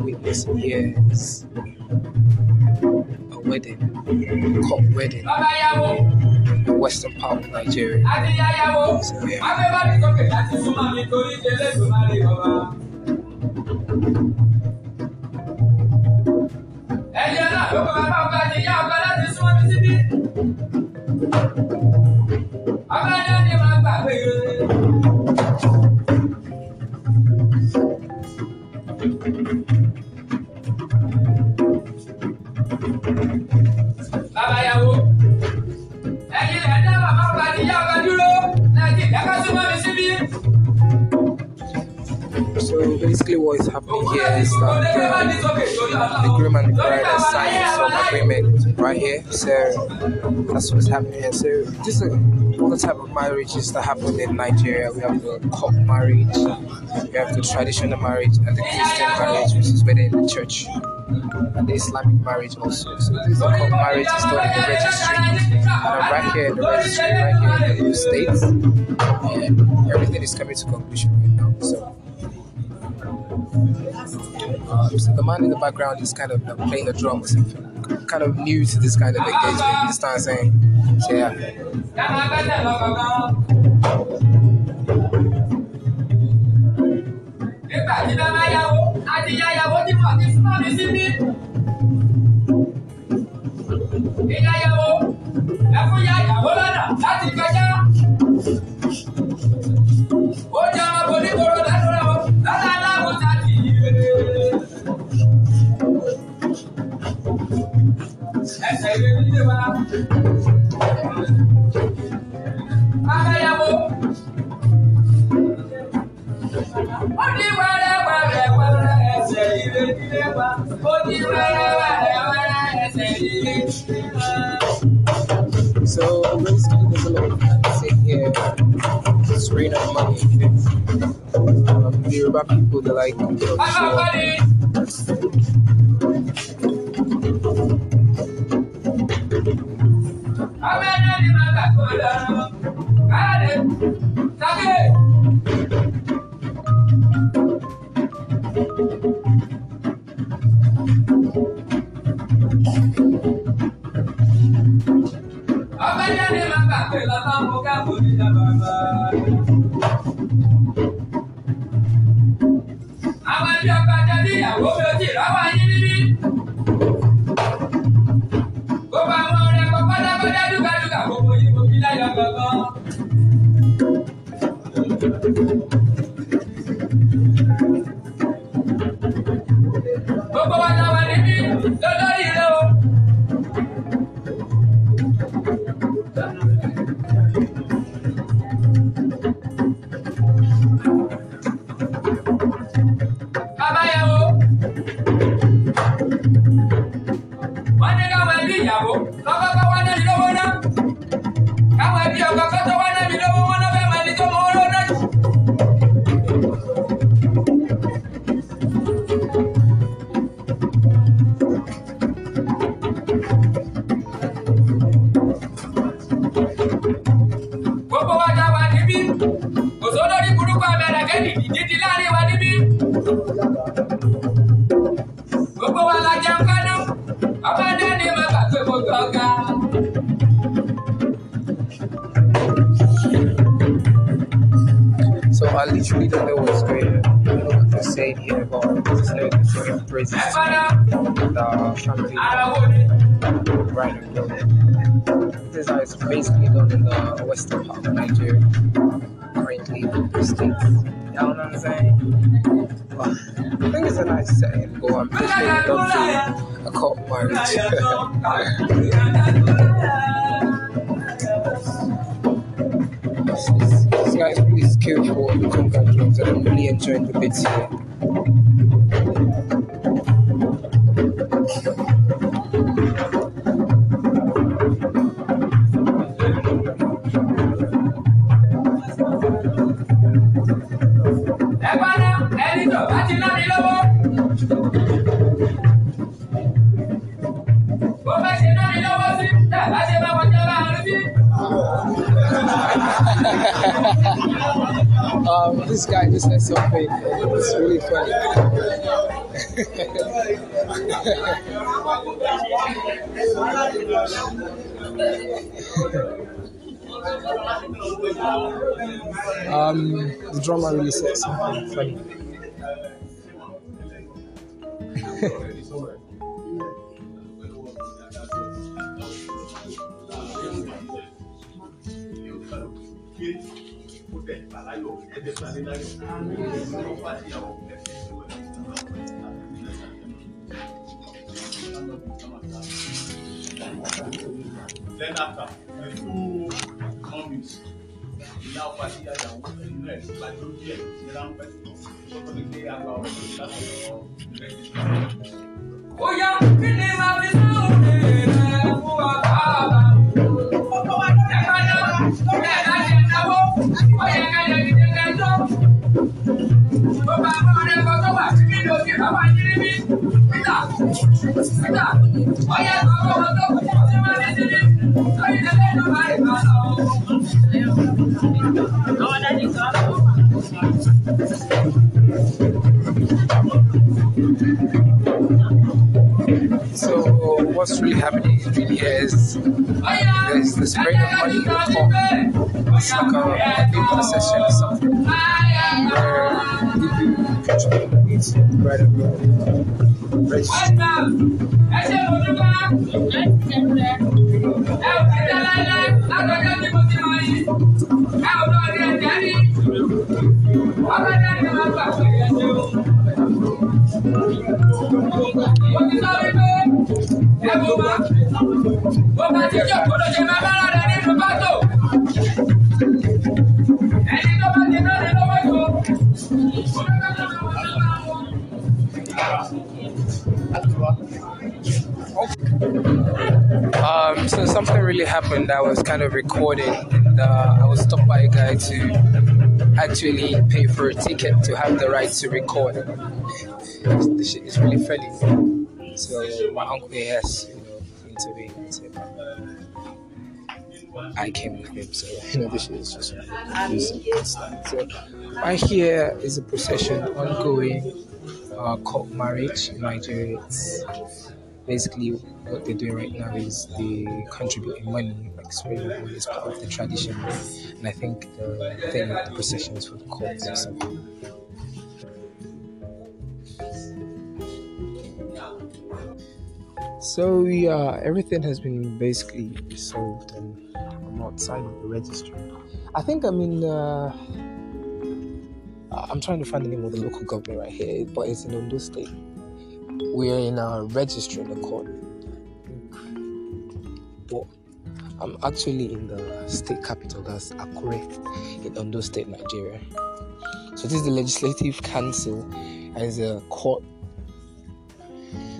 we're witnessing a wedding, cop wedding in western part of Nigeria. So yeah. Ẹyẹ náà the groom and the bride are signing some agreement right here. So that's what's happening here. So this is all the type of marriages that happen in Nigeria. We have the court marriage, we have the traditional marriage, and the Christian marriage, which is within the church, and the Islamic marriage also. So this is the court marriage is done in the registry, and I'm right here in the registry, right here in the states, and everything is coming to conclusion right now. So. Um, so the man in the background is kind of uh, playing the drums, kind of new to this kind of engagement. What I'm saying? So yeah. Wa. Ó ní wẹ́rẹ́ ẹsẹ̀ wa. So a of dancing here. Rain of money. Um, the Yoruba people, they like, you know, Bàbá show ọkọ off. ni. Ọmọ ẹni màá gbà kó lọ. Káyọ̀dé, sáké. I don't know what they're saying here, I just know the praises ẹ to the right in the middle. This is basically done in the western part of Nigeria, currently the states. You know what I'm saying? But I think it's a nice setting, but I'm definitely not to a cult marriage. skillful and I'm really enjoying the bits here. Um, this guy just said something. It's really funny. um, the drummer really said something funny. Then after, the two mummies, ìyá ọba tí ìyá ìyàwó inú ẹ̀ ti gbàdúró díẹ̀ ní ráńpẹ́. Tó tó ní pé àgbà ọ̀rọ̀ tó láti ọ̀rọ̀ rẹ́gísítà. ó yá So, what's really happening really is there's the spread of money in the. It's like a, a big procession something contribute money to the bride and groom registry. Um, so something really happened. I was kind of recording, and uh, I was stopped by a guy to actually pay for a ticket to have the right to record. The shit is really funny. So my uncle has, you know, intervened. I came with him, so you know, this is just good stuff. So right here is a procession ongoing uh, called marriage in Nigeria. It's basically what they're doing right now is they contributing money, like spreading money is part of the tradition. And I think the thing with the procession is for the courts or something. So yeah, everything has been basically solved and I'm outside of the registry. I think I'm in uh, I'm trying to find the name of the local government right here, but it's in Ondo State. We're in a registry court. But I'm actually in the state capital, that's Akure, in Ondo State, Nigeria. So this is the Legislative Council as a court.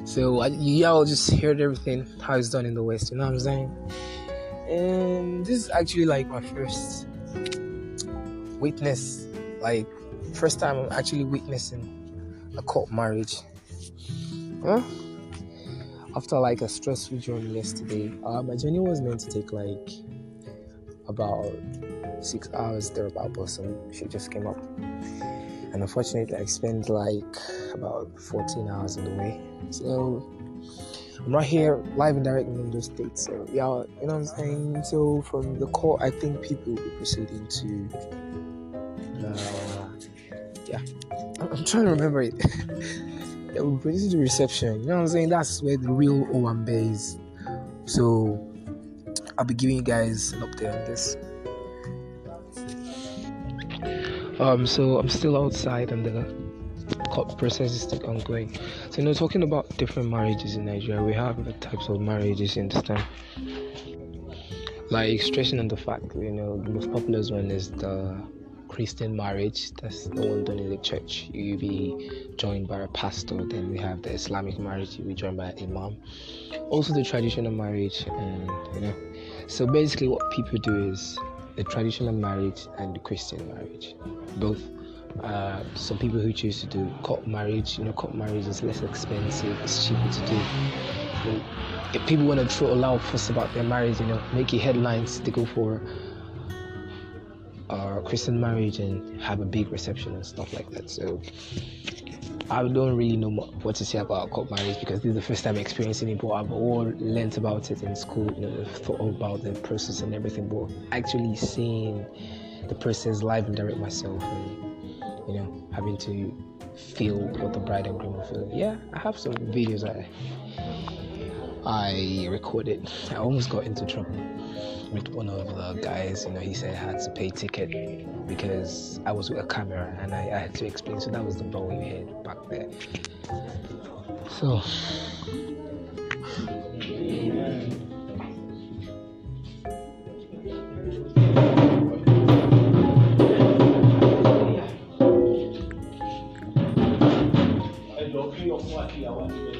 So y'all just heard everything how it's done in the West, you know what I'm saying? And this is actually like my first witness, like first time I'm actually witnessing a court marriage. Huh? After like a stressful journey yesterday, uh, my journey was meant to take like about six hours thereabout, but some shit just came up, and unfortunately, I spent like about 14 hours on the way. So I'm right here live and direct in those states. So yeah, you know what I'm saying. So from the court, I think people will be proceeding to. Uh, yeah, I'm I'm trying to remember it. They will produce the reception. You know what I'm saying? That's where the real Owambe is. So I'll be giving you guys an update on this. Um, so I'm still outside and the court process is still ongoing. So you know, talking about different marriages in Nigeria, we have the types of marriages. You understand? Like stressing on the fact, you know, the most popular one is the Christian marriage. That's the one done in the church. You be joined by a pastor. Then we have the Islamic marriage. You be joined by an imam. Also the traditional marriage, and you know. So basically, what people do is the traditional marriage and the Christian marriage, both. Uh, some people who choose to do court marriage, you know, court marriage is less expensive, it's cheaper to do. If people want to throw a loud fuss about their marriage, you know, make it headlines, they go for uh, Christian marriage and have a big reception and stuff like that. So I don't really know what to say about court marriage because this is the first time experiencing it, but I've all learnt about it in school, you know, thought about the process and everything, but actually seeing the process live and direct myself and, you know, having to feel what the bride and groom are feeling. Yeah, I have some videos I I recorded. I almost got into trouble with one of the guys. You know, he said I had to pay ticket because I was with a camera and I, I had to explain. So that was the bow we had back there. So. ẹjọ kí ọkọ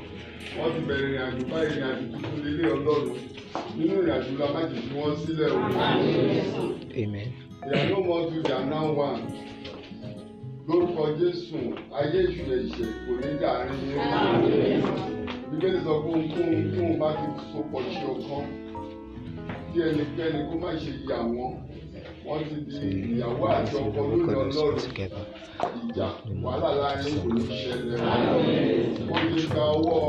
wọ́n ti bẹ̀rẹ̀ ìrìn àjò bá tuntun lílé ọlọ́run nínú ìrìn la má jèjì wọ́n sílẹ̀ o. Amen. mọ tu jàǹdà wà lórúkọ Jésù ayé ìṣúná ìṣe kò ní dàárín yín. Bíbélì sọ pé ohunkóhun tí òun bá ti sopọ̀ sí ọkàn kí ẹnikẹ́ni kó má ṣe yà wọ́n. Wọ́n ti di ìyàwó àti ọkọ lónìí ọlọ́run. ìjà wàhálà láàárín kò ní ṣẹlẹ̀. Wọ́n ti gba ọwọ́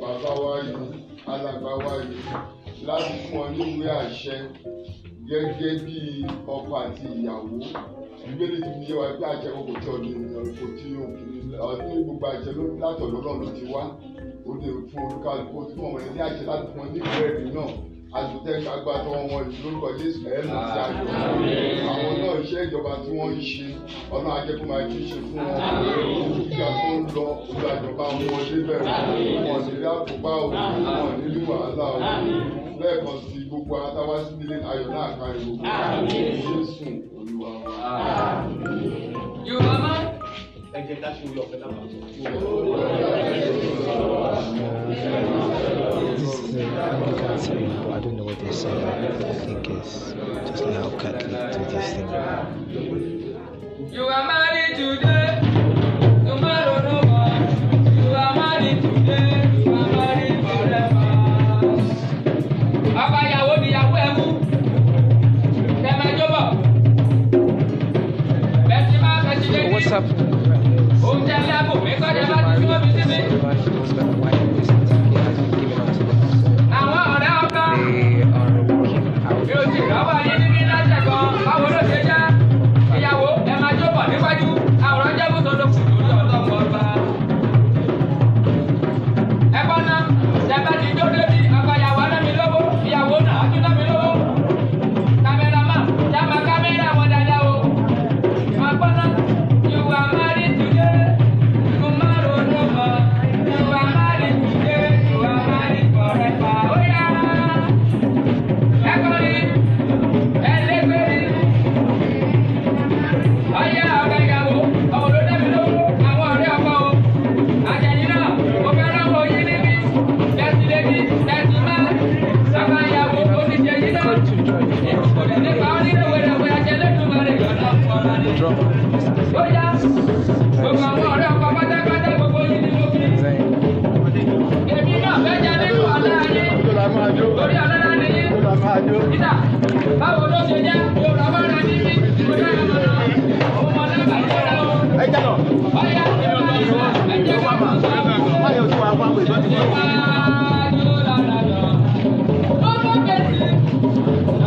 bàbá wa yìí alàgbà wa yìí láti fún ọ ní ìwé àṣẹ gẹ́gẹ́ bí ọkọ àti ìyàwó. Bíbélì ti fi yé wa pé àṣẹ kò tí ọdún kò tí ọdún gbogbo àṣẹ látọ̀dọ̀ náà ló ti wá. Ó lè fún olúkálùkù ó ti fún ọmọ yẹn ní àṣẹ láti fún ọ ní ìwé ẹ̀rí náà àtúntẹ̀ agbátọ́ wọn lórúkọ jésù ẹ̀ mú sí àwọn náà iṣẹ́ ìjọba tí wọ́n ń ṣe. Ọ̀nà ajẹ́kùn máa tún ṣe fún wọn. Ojú tó ń lọ ojú àjọba wọn débẹ̀ wọn ní rí àkóbá o. Wọn ní rí wàhálà o. Lẹ́ẹ̀kan sí gbogbo atáwá sí nílé ayọ̀ náà kárí gbogbo jésù olúwa wa. Yorùbá máa ń ẹ jẹ́ ká ṣe orí ọ̀fẹ́ lápapọ̀. Is the Anglican ceremony, but I don't know what they say. I think it's just like how Catholic do this thing. You are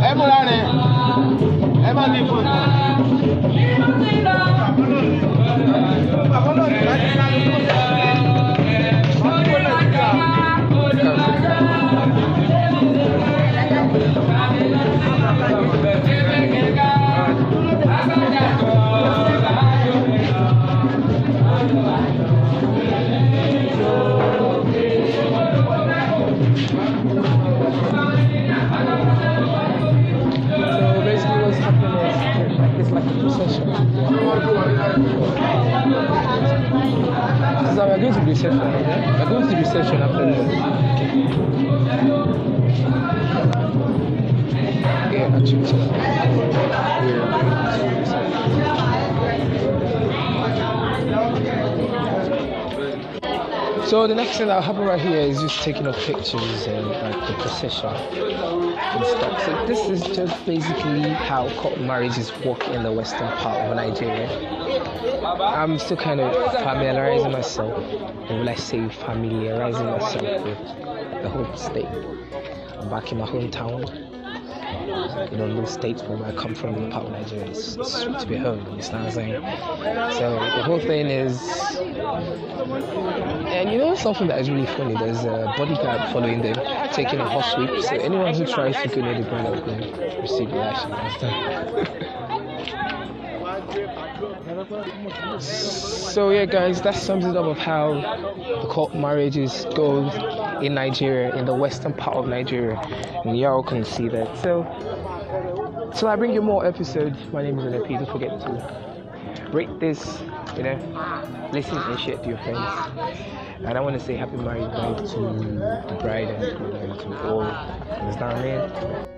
ẹ múra rẹ. Ẹ má ní fún So We're going to the reception. Yeah? We're going to the reception after this. Yeah, actually. So So the next thing that'll happen right here is just taking of pictures and like the procession and stuff. So this is just basically how court marriages work in the western part of Nigeria. I'm still kind of familiarizing myself, will I say familiarizing myself with the whole state. I'm back in my hometown. You know, little states where I come from the part of Nigeria. It's sweet to be home, you understand what I'm saying? So the whole thing is and you know something that is really funny? There's a bodyguard following them, taking a hot sweep. So anyone who tries to go near the ground will receive the action. Understand? So yeah, guys, that sums it up of how the court marriages go in Nigeria, in the western part of Nigeria, and y'all can see that. So, till I bring you more episodes, my name is NP. Don't forget to rate this, you know, listen and share to your friends. And I want to say happy married night to the bride and to all. Understand, man?